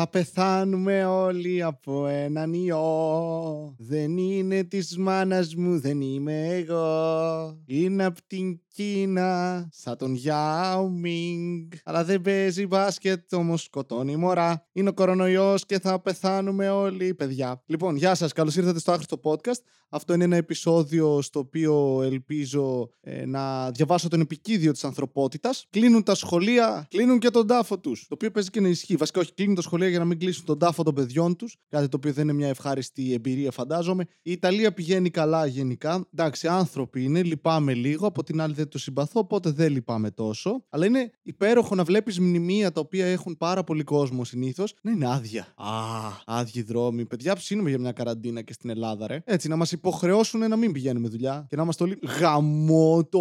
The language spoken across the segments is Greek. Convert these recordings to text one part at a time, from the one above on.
Θα πεθάνουμε όλοι από έναν ιό. Δεν είναι της μάνας μου, δεν είμαι εγώ. Είναι από την Κίνα, σαν τον Yao Ming. Αλλά δεν παίζει μπάσκετ, όμως σκοτώνει μωρά. Είναι ο κορονοϊός και θα πεθάνουμε όλοι, παιδιά. Λοιπόν, γεια σας, καλώς ήρθατε στο άχρηστο podcast. Αυτό είναι ένα επεισόδιο στο οποίο ελπίζω ε, να διαβάσω τον επικίδιο της ανθρωπότητας. Κλείνουν τα σχολεία, κλείνουν και τον τάφο τους. Το οποίο παίζει και να ισχύει. Βασικά, όχι, κλείνουν τα σχολεία για να μην κλείσουν τον τάφο των παιδιών τους. Κάτι το οποίο δεν είναι μια ευχάριστη εμπειρία, φαντάζομαι. Η Ιταλία πηγαίνει καλά γενικά. Εντάξει, άνθρωποι είναι, λυπάμαι λίγο. Από την άλλη δεν το συμπαθώ, οπότε δεν λυπάμαι τόσο. Αλλά είναι υπέροχο να βλέπεις μνημεία τα οποία έχουν πάρα πολύ κόσμο συνήθως να είναι άδεια. Α, άδειοι δρόμοι. Παιδιά, ψήνουμε για μια καραντίνα και στην Ελλάδα, ρε. Έτσι, να μας υποχρεώσουν να μην πηγαίνουμε δουλειά και να είμαστε όλοι γαμότο.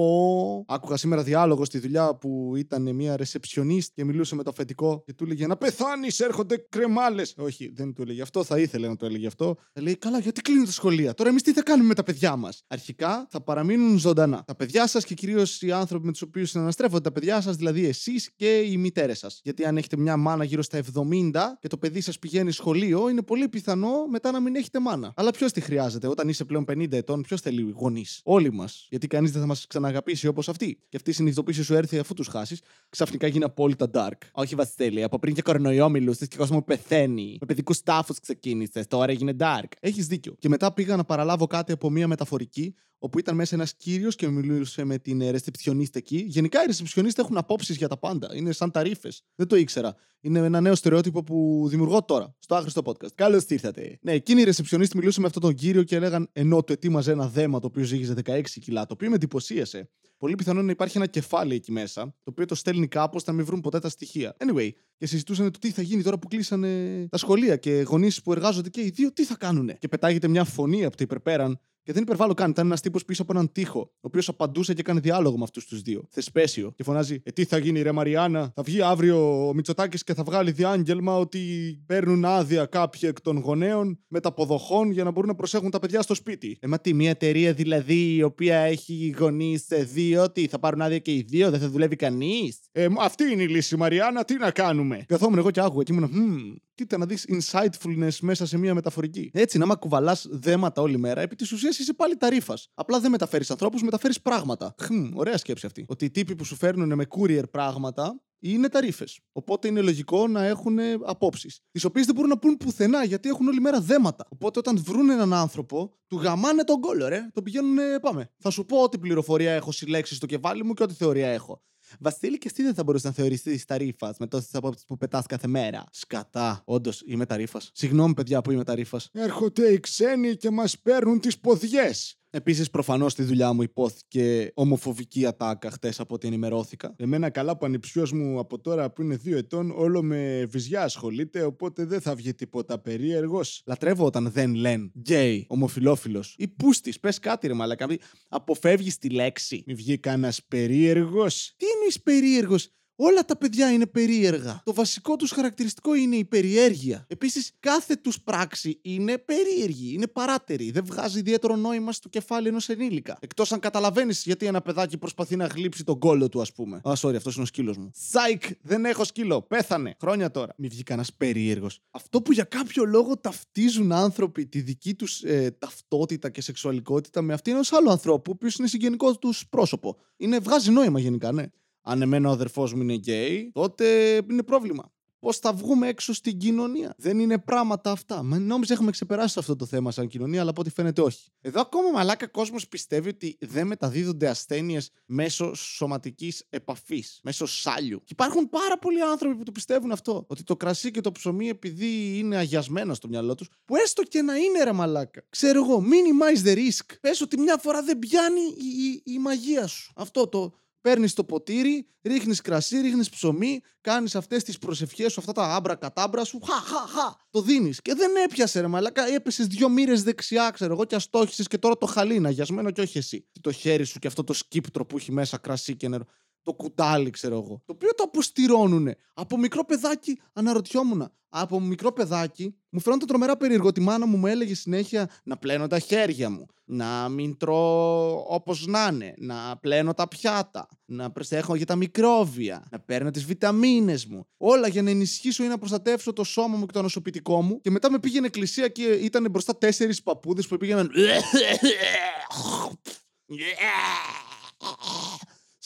Άκουγα σήμερα διάλογο στη δουλειά που ήταν μια ρεσεψιονίστ και μιλούσε με το αφεντικό και του έλεγε Να πεθάνεις, έρχονται κρεμάλες. Όχι, δεν του έλεγε αυτό, θα ήθελε να το έλεγε αυτό. Θα λέει Καλά, γιατί κλείνουν τα σχολεία; Τώρα εμείς τι θα κάνουμε με τα παιδιά μας; Αρχικά θα παραμείνουν ζωντανά. Τα παιδιά σας και κυρίως οι άνθρωποι με τους οποίους συναναστρέφονται τα παιδιά σας, δηλαδή εσείς και οι μητέρες σας. Γιατί αν έχετε μια μάνα γύρω στα 70 και το παιδί σας πηγαίνει σχολείο, είναι πολύ πιθανό μετά να μην έχετε μάνα. Αλλά ποιος τη χρειάζεται; Όταν είσαι πλέον 50 ετών, ποιος θέλει γονείς; Όλοι μας. Γιατί κανείς δεν θα μας ξαναγαπήσει όπως αυτή. Και αυτή η συνειδητοποίηση σου έρθει αφού τους χάσεις, ξαφνικά γίνει απόλυτα dark. Όχι, Βασίλη, από πριν και κορονοϊό μιλούσε και ο κόσμο πεθαίνει. Με παιδικούς τάφου ξεκίνησες, τώρα έγινε dark. Έχεις δίκιο. Και μετά πήγα να παραλάβω κάτι από μία μεταφορική όπου ήταν μέσα ένας κύριος και μιλούσε με την ρεσεψιονίστα εκεί. Γενικά οι ρεσεψιονίστες έχουν απόψεις για τα πάντα. Είναι σαν ταρήφε. Δεν το ήξερα. Είναι ένα νέο στερεότυπο που δημιουργώ τώρα, στο άχρηστο podcast. Καλώς ήρθατε. Ναι, εκείνη η ρεσεψιονίστη μιλούσε με αυτόν τον κύριο και έλεγαν ενώ του ετοίμαζε ένα δέμα το οποίο ζύγιζε 16 κιλά, το οποίο με εντυπωσίασε. Πολύ πιθανόν να υπάρχει ένα κεφάλι εκεί μέσα, το οποίο το στέλνει κάπως, θα μην βρουν ποτέ τα στοιχεία. Anyway, και συζητούσαν το τι θα γίνει τώρα που κλείσανε τα σχολεία και γονείς που εργάζονται και οι δύο τι θα κάνουνε; Και πετάγεται μια φωνή από το υπερπέραν και δεν υπερβάλλω καν. Ήταν ένας τύπος πίσω από έναν τοίχο, ο οποίος απαντούσε και έκανε διάλογο με αυτούς τους δύο. Θεσπέσιο. Και φωνάζει: Ε, τι θα γίνει, ρε Μαριάννα. Θα βγει αύριο ο Μητσοτάκης και θα βγάλει διάγγελμα ότι παίρνουν άδεια κάποιοι εκ των γονέων μεταποδοχών για να μπορούν να προσέχουν τα παιδιά στο σπίτι. Ε, μα τι, μια εταιρεία δηλαδή η οποία έχει γονείς σε δύο, τι θα πάρουν άδεια και οι δύο, δεν θα δουλεύει κανείς. Ε, αυτή είναι η λύση, Μαριάννα, τι να κάνουμε. Καθόμουν εγώ και άκουγα και ήμουν, hm, κοίτα να δεις insightfulness μέσα σε μια μεταφορική. Έτσι, να μα κουβαλά δέματα όλη μέρα, επί της ουσίας είσαι πάλι ταρήφα. Απλά δεν μεταφέρεις ανθρώπους, μεταφέρεις πράγματα. Χμ, ωραία σκέψη αυτή. Ότι οι τύποι που σου φέρνουν με courier πράγματα είναι ταρήφε. Οπότε είναι λογικό να έχουν απόψεις. Τις οποίες δεν μπορούν να πούν πουθενά γιατί έχουν όλη μέρα δέματα. Οπότε όταν βρουν έναν άνθρωπο, του γαμάνε τον κόλλο, ρε. Το πηγαίνουν, πάμε. Θα σου πω ό,τι πληροφορία έχω συλλέξει στο κεφάλι μου και ό,τι θεωρία έχω. Βασίλη, και εσύ δεν θα μπορούσες να θεωρηθεί ταρήφα με τόσες απόψεις που πετάς κάθε μέρα. Σκατά. Όντως, είμαι ταρήφα. Συγγνώμη, παιδιά, που είμαι ταρήφα. Έρχονται οι ξένοι και μας παίρνουν τις ποδιές. Επίσης, προφανώς στη δουλειά μου υπόθηκε ομοφοβική ατάκα χτες από ό,τι ενημερώθηκα. Εμένα καλά που ανιψιό μου από τώρα που είναι δύο ετών, όλο με βυζιά ασχολείται, οπότε δεν θα βγει τίποτα περίεργος. Λατρεύω όταν δεν λένε γκέι, ομοφυλόφιλος ή πούστη. Πες κάτι, ρε μαλάκα. Αποφεύγεις τη λέξη. Μη βγει κανένας περίεργος. Τι εννοείς περίεργος; Όλα τα παιδιά είναι περίεργα. Το βασικό τους χαρακτηριστικό είναι η περιέργεια. Επίσης, κάθε τους πράξη είναι περίεργη, είναι παράταιρη. Δεν βγάζει ιδιαίτερο νόημα στο κεφάλι ενός ενήλικα. Εκτός αν καταλαβαίνεις γιατί ένα παιδάκι προσπαθεί να γλείψει τον κώλο του, ας πούμε. Α, sorry, αυτός είναι ο σκύλος μου. Σάικ, δεν έχω σκύλο. Πέθανε. Χρόνια τώρα. Μη βγει κανένας περίεργος. Αυτό που για κάποιο λόγο ταυτίζουν άνθρωποι τη δική τους ε, ταυτότητα και σεξουαλικότητα με αυτή ενός άλλου ανθρώπου, ο οποίος είναι συγγενικός τους πρόσωπο. Είναι, βγάζει νόημα γενικά, ναι αν εμένα ο αδερφός μου είναι γκέι, τότε είναι πρόβλημα. Πώς θα βγούμε έξω στην κοινωνία; Δεν είναι πράγματα αυτά. Μα νόμιζα έχουμε ξεπεράσει αυτό το θέμα σαν κοινωνία, αλλά από ό,τι φαίνεται όχι. Εδώ ακόμα μαλάκα κόσμος πιστεύει ότι δεν μεταδίδονται ασθένειες μέσω σωματικής επαφής, μέσω σάλιου. Και υπάρχουν πάρα πολλοί άνθρωποι που το πιστεύουν αυτό. Ότι το κρασί και το ψωμί, επειδή είναι αγιασμένα στο μυαλό τους, που έστω και να είναι ρε μαλάκα. Ξέρω εγώ, minimize the risk. Πες ότι μια φορά δεν πιάνει η, η, η μαγεία σου. Αυτό το Παίρνεις το ποτήρι, ρίχνεις κρασί, ρίχνεις ψωμί, κάνεις αυτές τις προσευχές σου, αυτά τα άμπρα κατάμπρα σου. Χα, χα, χα. Το δίνεις. Και δεν έπιασε, ρε Μαλάκα. Έπεσες δύο μοίρες δεξιά, ξέρω εγώ, και αστόχησες και τώρα το χαλίνα, αγιασμένο και όχι εσύ. Το χέρι σου και αυτό το σκύπτρο που έχει μέσα κρασί και νερό. Το κουτάλι, ξέρω εγώ. Το οποίο το αποστηρώνουν. Από μικρό παιδάκι αναρωτιόμουν. Από μικρό παιδάκι μου φαίνονταν τρομερά περίεργο. Τη μάνα μου μου έλεγε συνέχεια να πλένω τα χέρια μου. Να μην τρώω όπως να είναι. Να πλένω τα πιάτα. Να προσέχω για τα μικρόβια. Να παίρνω τις βιταμίνες μου. Όλα για να ενισχύσω ή να προστατεύσω το σώμα μου και το ανοσοποιητικό μου. Και μετά με πήγαινε εκκλησία και ήταν μπροστά τέσσερις παππούδες που πήγαιναν.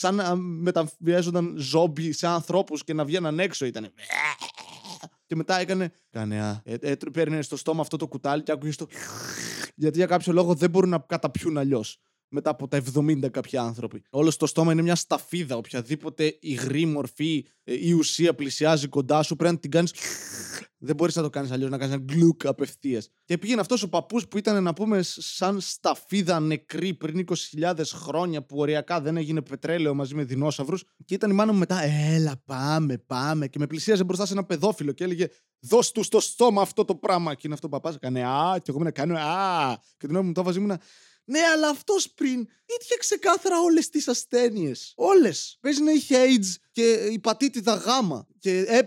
Σαν να μεταβιάζονταν ζόμπι σε ανθρώπους και να βγαίναν έξω ήταν. Και μετά έκανε. Κάνε α. Ε, ε, παίρνει στο στόμα αυτό το κουτάλι και άκουγες το. Γιατί για κάποιο λόγο δεν μπορούν να καταπιούν αλλιώς. Μετά από τα 70 κάποιοι άνθρωποι. Όλο στο στόμα είναι μια σταφίδα. Οποιαδήποτε υγρή μορφή ε, ή ουσία πλησιάζει κοντά σου πρέπει να την κάνεις δεν μπορείς να το κάνεις αλλιώς, να κάνεις ένα γκλουκ απευθείας. Και πήγαινε αυτός ο παππούς που ήταν, να πούμε, σαν σταφίδα νεκρή πριν 20.000 χρόνια, που οριακά δεν έγινε πετρέλαιο μαζί με δεινόσαυρους. Και ήταν η μάνα μου μετά, Έλα, πάμε, πάμε. Και με πλησίαζε μπροστά σε ένα παιδόφιλο και έλεγε, Δώσ' του στο στόμα αυτό το πράγμα. Και είναι αυτό ο παπάς, έκανε Α, και εγώ να κάνω Α. Και την ώρα μου το βάζεις, ήμουνα, ναι, αλλά αυτός πριν είχε ξεκάθαρα όλες τις ασθένειες. Όλες. Παίζει να είχε AIDS και υπατήτηδα Γ και ε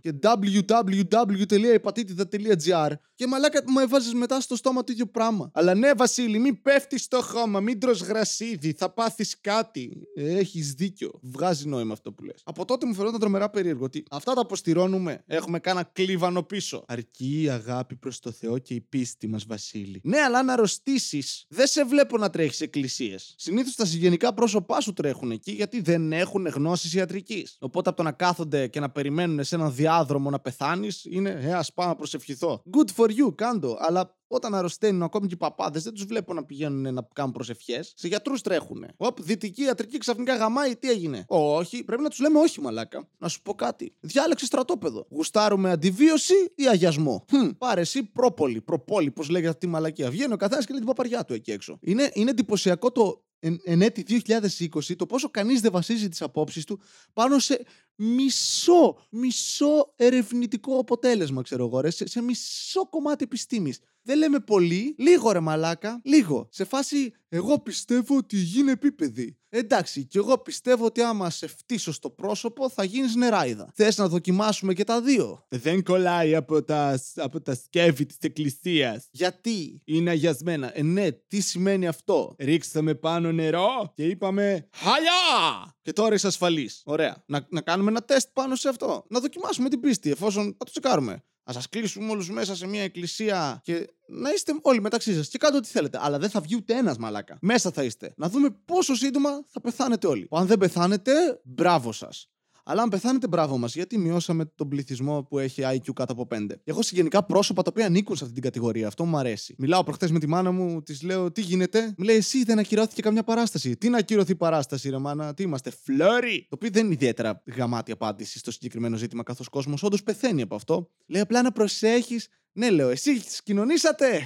και www.υπατήτηδα.gr και μαλάκα μου έβαζες μετά στο στόμα το ίδιο πράγμα. Αλλά ναι, Βασίλη, μην πέφτεις στο χώμα, μην τρως γρασίδι, θα πάθεις κάτι. Έχεις δίκιο. Βγάζει νόημα αυτό που λες. Από τότε μου φαινόταν τρομερά περίεργο ότι αυτά τα αποστηρώνουμε. Έχουμε κάνα κλίβανο πίσω. Αρκεί η αγάπη προς το Θεό και η πίστη μας, Βασίλη. Ναι, αλλά αν αρρωστήσει, δεν σε βλέπω να τρέχεις εκκλησίες. Συνήθως τα συγγενικά πρόσωπά σου τρέχουν εκεί γιατί δεν έχουν γνώσεις ιατρική. Οπότε από το να κάθονται και να περιμένουν σε έναν διάδρομο να πεθάνεις, είναι Ε, ας πάω να προσευχηθώ. Good for you, κάντο. Αλλά όταν αρρωσταίνουν ακόμη και οι παπάδες, δεν τους βλέπω να πηγαίνουν να κάνουν προσευχές. Σε γιατρούς τρέχουν. Οπ, δυτική ιατρική ξαφνικά γαμάει, τι έγινε; Όχι, πρέπει να τους λέμε όχι, μαλάκα. Να σου πω κάτι. Διάλεξε στρατόπεδο. Γουστάρουμε αντιβίωση ή αγιασμό; Hm, πάρε εσύ πρόπολη. Προπόλη, πώς λέγεται αυτή η μαλακία. Βγαίνει ο καθένας και λέει την παπαριά του εκεί έξω. Είναι, είναι εντυπωσιακό το εν, εν έτη 2020 το πόσο κανείς δεν βασίζει τις απόψεις του πάνω σε μισό, μισό ερευνητικό αποτέλεσμα, ξέρω εγώ, ρε, σε, σε μισό κομμάτι επιστήμης. Δεν λέμε πολύ, λίγο ρε μαλάκα, λίγο. Σε φάση, εγώ πιστεύω ότι γίνει επίπεδη. Εντάξει, και εγώ πιστεύω ότι άμα σε φτύσω στο πρόσωπο θα γίνεις νεράιδα. Θες να δοκιμάσουμε και τα δύο; Δεν κολλάει από τα, από τα σκεύη της εκκλησίας. Γιατί; Είναι αγιασμένα. Ε, ναι, τι σημαίνει αυτό; Ρίξαμε πάνω νερό και είπαμε Χαλιά! Και τώρα είσαι ασφαλής. Ωραία. Να, να κάνουμε ένα τεστ πάνω σε αυτό. Να δοκιμάσουμε την πίστη, εφόσον θα το τσεκάρουμε. Α σας κλείσουμε όλους μέσα σε μια εκκλησία και να είστε όλοι μεταξύ σας και κάντε ό,τι θέλετε. Αλλά δεν θα βγει ούτε ένας μαλάκα. Μέσα θα είστε. Να δούμε πόσο σύντομα θα πεθάνετε όλοι. Αν δεν πεθάνετε, μπράβο σας. Αλλά αν πεθάνετε, μπράβο μας, γιατί μειώσαμε τον πληθυσμό που έχει IQ κάτω από 5. Έχω συγγενικά πρόσωπα τα οποία ανήκουν σε αυτή την κατηγορία. Αυτό μου αρέσει. Μιλάω προχθές με τη μάνα μου, της λέω τι γίνεται; Μου λέει εσύ δεν ακυρώθηκε καμιά παράσταση. Τι να ακυρωθεί παράσταση, ρε μάνα, τι είμαστε, φλόρι; Το οποίο δεν είναι ιδιαίτερα γαμάτη απάντηση στο συγκεκριμένο ζήτημα, καθώς ο κόσμος όντως πεθαίνει από αυτό. Λέει απλά να προσέχεις. Ναι, λέω, εσύ κοινωνήσατε.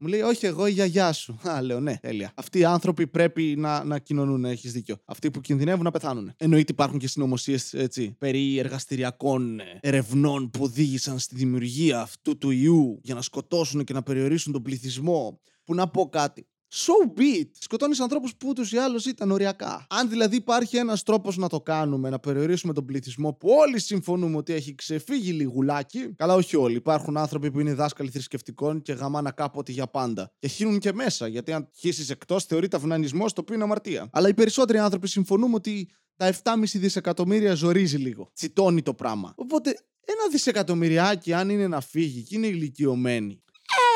Μου λέει, Όχι, εγώ η γιαγιά σου. Α, λέω, ναι, τέλεια. Αυτοί οι άνθρωποι πρέπει να, να κοινωνούν, έχεις δίκιο. Αυτοί που κινδυνεύουν να πεθάνουν. Εννοείται υπάρχουν και συνωμοσίες περί εργαστηριακών ερευνών που οδήγησαν στη δημιουργία αυτού του ιού για να σκοτώσουν και να περιορίσουν τον πληθυσμό. Που να πω κάτι. So be it. Σκοτώνεις ανθρώπους που ούτως ή άλλως ήταν οριακά. Αν δηλαδή υπάρχει ένας τρόπος να το κάνουμε, να περιορίσουμε τον πληθυσμό που όλοι συμφωνούμε ότι έχει ξεφύγει λιγουλάκι. Καλά, όχι όλοι. Υπάρχουν άνθρωποι που είναι δάσκαλοι θρησκευτικών και γαμάνα κάποτε για πάντα. Και χύνουν και μέσα, γιατί αν χύσεις εκτός θεωρείται αυνανισμός, το οποίο είναι αμαρτία. Αλλά οι περισσότεροι άνθρωποι συμφωνούμε ότι τα 7,5 δισεκατομμύρια ζορίζει λίγο. Τσιτώνει το πράγμα. Οπότε ένα δισεκατομμυριάκι, αν είναι να φύγει και είναι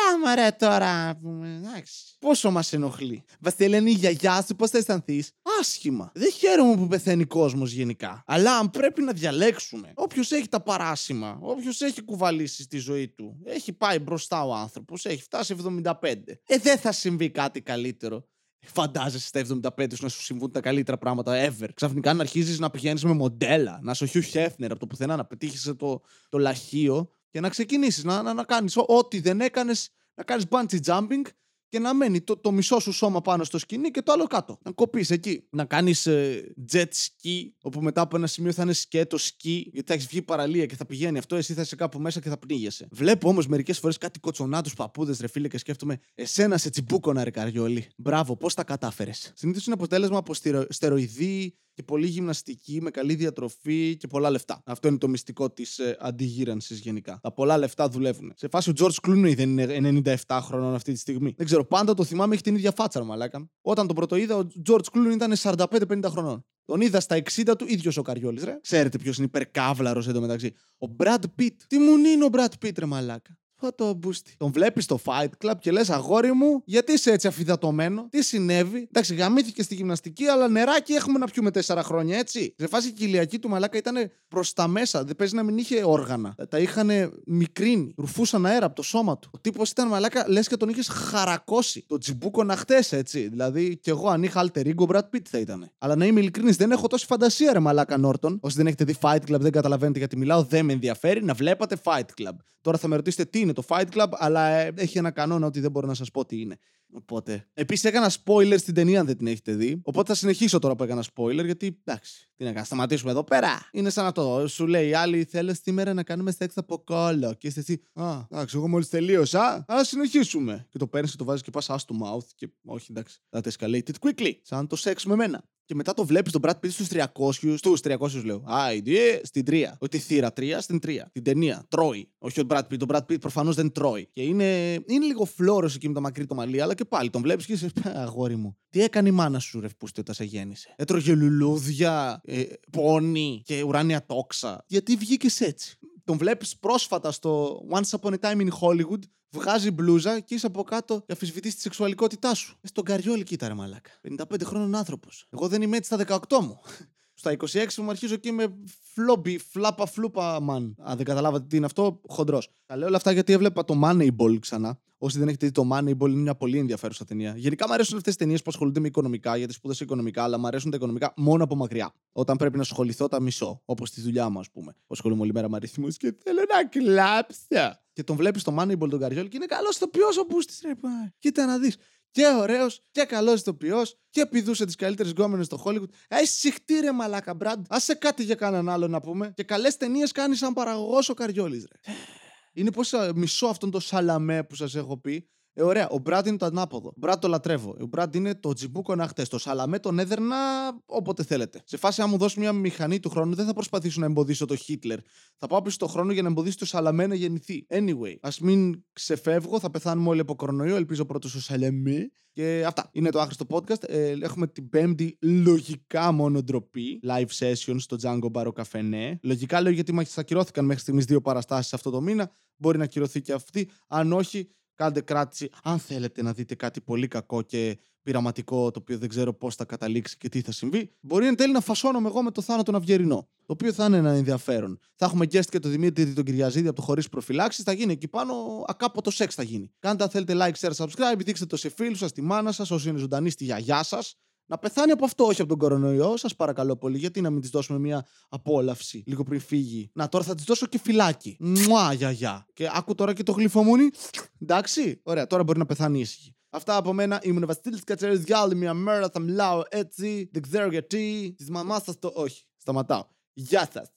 ηλικιωμένοι, μωρέ τώρα. Εντάξει. Πόσο μας ενοχλεί. Βασιλένη, η γιαγιά σου πώς θα αισθανθείς; Άσχημα. Δεν χαίρομαι που πεθαίνει κόσμος γενικά. Αλλά αν πρέπει να διαλέξουμε. Όποιος έχει τα παράσημα, όποιος έχει κουβαλήσει στη ζωή του, έχει πάει μπροστά ο άνθρωπος, έχει φτάσει 75. Ε, δεν θα συμβεί κάτι καλύτερο. Φαντάζεσαι στα 75 σου να σου συμβούν τα καλύτερα πράγματα ever. Ξαφνικά να αρχίζεις να πηγαίνεις με μοντέλα, να είσαι ο Χιου Χέφνερ από το πουθενά, να πετύχεις το, το λαχείο και να ξεκινήσεις να, να, να κάνεις ό,τι δεν έκανες να κάνεις bungee jumping και να μένει το, το μισό σου σώμα πάνω στο σκηνή και το άλλο κάτω. Να κοπείς εκεί. Να κάνεις ε, jet ski, όπου μετά από ένα σημείο θα είναι σκέτο ski, γιατί θα έχεις βγει παραλία και θα πηγαίνει αυτό, εσύ θα είσαι κάπου μέσα και θα πνίγεσαι. Βλέπω όμως μερικές φορές κάτι κοτσονάτους παππούδες, ρε φίλε, και σκέφτομαι, εσένα σε τσιμπούκονα, ρε καριόλι. Μπράβο, πώς τα κατάφερες. Συνήθως είναι αποτέλεσμα από στεροειδή και πολύ γυμναστική, με καλή διατροφή και πολλά λεφτά. Αυτό είναι το μυστικό της ε, αντιγύρανσης γενικά. Τα πολλά λεφτά δουλεύουν. Σε φάση ο George Clooney δεν είναι 97 χρονών αυτή τη στιγμή. Δεν ξέρω, πάντα το θυμάμαι, έχει την ίδια φάτσα, μαλάκα. Όταν τον πρώτο είδα, ο George Clooney ήταν 45-50 χρονών. Τον είδα στα 60 του ίδιος ο Καριόλης, ρε. Ξέρετε ποιος είναι υπερκάβλαρος εντωμεταξύ. Ο Brad Pitt. Τι μου είναι ο Brad Pitt, ρε μαλάκα; Το μπούστι. Τον βλέπεις στο Fight Club και λες, αγόρι μου, γιατί είσαι έτσι αφιδατωμένο, τι συνέβη; Εντάξει, γαμήθηκε στη γυμναστική, αλλά νεράκι έχουμε να πιούμε τέσσερα χρόνια, έτσι. Σε φάση η κοιλιακή του μαλάκα ήταν προς τα μέσα. Δεν παίζει να μην είχε όργανα. Τα είχαν μικρύνει, ρουφούσαν αέρα από το σώμα του. Ο τύπος ήταν μαλάκα, λες και τον είχες χαρακώσει. Το τσιμπούκο να χτες, έτσι. Δηλαδή, κι εγώ αν είχα alter ego, Brad Pitt θα ήταν. Αλλά να είμαι ειλικρινής, δεν έχω τόση φαντασία, ρε μαλάκα Νόρτον. Όσοι δεν έχετε δει Fight Club, δεν καταλαβαίνετε γιατί μιλάω, δεν με ενδιαφέρει να βλέπατε Fight Club. Τώρα θα με ρωτήσετε τι είναι το Fight Club, αλλά ε, έχει ένα κανόνα ότι δεν μπορώ να σας πω τι είναι. Οπότε. Επίσης έκανα spoiler στην ταινία αν δεν την έχετε δει. Οπότε θα συνεχίσω τώρα που έκανα spoiler, γιατί εντάξει, τι να κάνω, σταματήσουμε εδώ πέρα. Είναι σαν αυτό. Σου λέει άλλη, θέλεις σήμερα να κάνουμε σεξ από κόλλο. Και είστε εσύ, Α, εντάξει, εγώ μόλις τελείωσα. Α συνεχίσουμε. Και το παίρνεις και το βάζεις και πας άστο το mouth. Και όχι, εντάξει, that escalated quickly. Σαν το σεξ με μένα. Και μετά το βλέπεις τον Brad Pitt στους 300, στους 300 λέω. Άιντε, στην 3. Όχι τη θύρα 3, στην 3. Την ταινία. Τρώει. Όχι ο Brad Pitt. Ο Brad Pitt προφανώς δεν τρώει. Και είναι, είναι λίγο φλόρος εκεί με το μακρύ το μαλλί, αλλά και πάλι τον βλέπεις και είσαι. Αγόρι μου. Τι έκανε η μάνα σου, ρε πούστη, όταν σε γέννησε; Έτρωγε λουλούδια, ε, πόνι και ουράνια τόξα. Γιατί βγήκες έτσι; Τον βλέπεις πρόσφατα στο Once Upon a Time in Hollywood βγάζει μπλούζα και είσαι από κάτω και αφισβητείς τη σεξουαλικότητά σου. Ε, στον καριόλι κοίτα ρε μαλάκα. 55 χρόνων άνθρωπος. Εγώ δεν είμαι έτσι στα 18 μου. Στα 26 μου αρχίζω και είμαι φλόμπι, φλάπα, φλούπα, man. Αν δεν καταλάβατε τι είναι αυτό, χοντρός. Τα λέω όλα αυτά γιατί έβλεπα το Moneyball ξανά. Όσοι δεν έχετε δει το Moneyball, είναι μια πολύ ενδιαφέρουσα ταινία. Γενικά μου αρέσουν αυτές τι ταινίες που ασχολούνται με οικονομικά, γιατί σπούδασα οικονομικά, αλλά μου αρέσουν τα οικονομικά μόνο από μακριά. Όταν πρέπει να ασχοληθώ, τα μισώ. Όπως στη δουλειά μου, ας πούμε. Που ασχολούμαι όλη μέρα με αριθμούς και θέλω να κλάψω. Και τον βλέπεις το Moneyball τον Καριόλ και είναι καλός ηθοποιός ο Μπούστης, ρε Κοίτα να δεις. Και ωραίος και καλός ηθοποιός και πηδούσε τις καλύτερες γκόμενες στο Hollywood. Έχει ρε μαλάκα, Μπραντ. Άσε κάτι για κανέναν άλλο να πούμε. Και καλές ταινίες κάνεις σαν παραγωγός ο Καριόλης, ρε. Είναι πώ μισό αυτόν το σαλαμέ που σας έχω πει. Ε, ωραία. Ο Μπραντ είναι το ανάποδο. Ο Μπραντ το λατρεύω. Ο Μπραντ είναι το τζιμπούκο να χτες. Το σαλαμέ τον έδερνα όποτε θέλετε. Σε φάση, αν μου δώσει μια μηχανή του χρόνου, δεν θα προσπαθήσω να εμποδίσω το Χίτλερ. Θα πάω πίσω στο χρόνο για να εμποδίσω το σαλαμέ να γεννηθεί. Anyway, ας μην ξεφεύγω. Θα πεθάνουμε όλοι από κορονοϊό. Ελπίζω πρώτος ο σαλαμέ. Και αυτά. Είναι το άχρηστο podcast. Ε, έχουμε την πέμπτη λογικά μόνο ντροπή. Live session στο Django Bar Café. Λογικά λέω γιατί μα ακυρώθηκαν μέχρι στιγμής δύο παραστάσεις αυτό το μήνα. Μπορεί να ακυρωθεί και αυτή. Αν όχι, κάντε κράτηση. Αν θέλετε να δείτε κάτι πολύ κακό και πειραματικό, το οποίο δεν ξέρω πώς θα καταλήξει και τι θα συμβεί, μπορεί εν τέλει να φασώνομαι εγώ με το θάνατο Αυγερινό. Το οποίο θα είναι ένα ενδιαφέρον. Θα έχουμε guest και το Δημήτρη τον Κυριαζίδη από το Χωρίς Προφυλάξεις. Θα γίνει εκεί πάνω ακάποτο σεξ θα γίνει. Κάντε αν θέλετε like, share, subscribe, δείξτε το σε φίλους σας, στη μάνα σας, όσοι είναι ζωντανοί στη γιαγιά σας να πεθάνει από αυτό, όχι από τον κορονοϊό. Σας παρακαλώ πολύ, γιατί να μην της δώσουμε μια απόλαυση λίγο πριν φύγει. Να, τώρα θα της δώσω και φυλάκι. Μουά, γιαγιά. Και άκου τώρα και το γλυφομούνι. Εντάξει, ωραία, τώρα μπορεί να πεθάνει ήσυχη. Αυτά από μένα. Ήμουν ο Βασίλης Κατσέρη για άλλη μια μέρα. Θα μιλάω έτσι. Δεν ξέρω γιατί. Της μαμάς σας το όχι. Σταματάω. Γεια σας.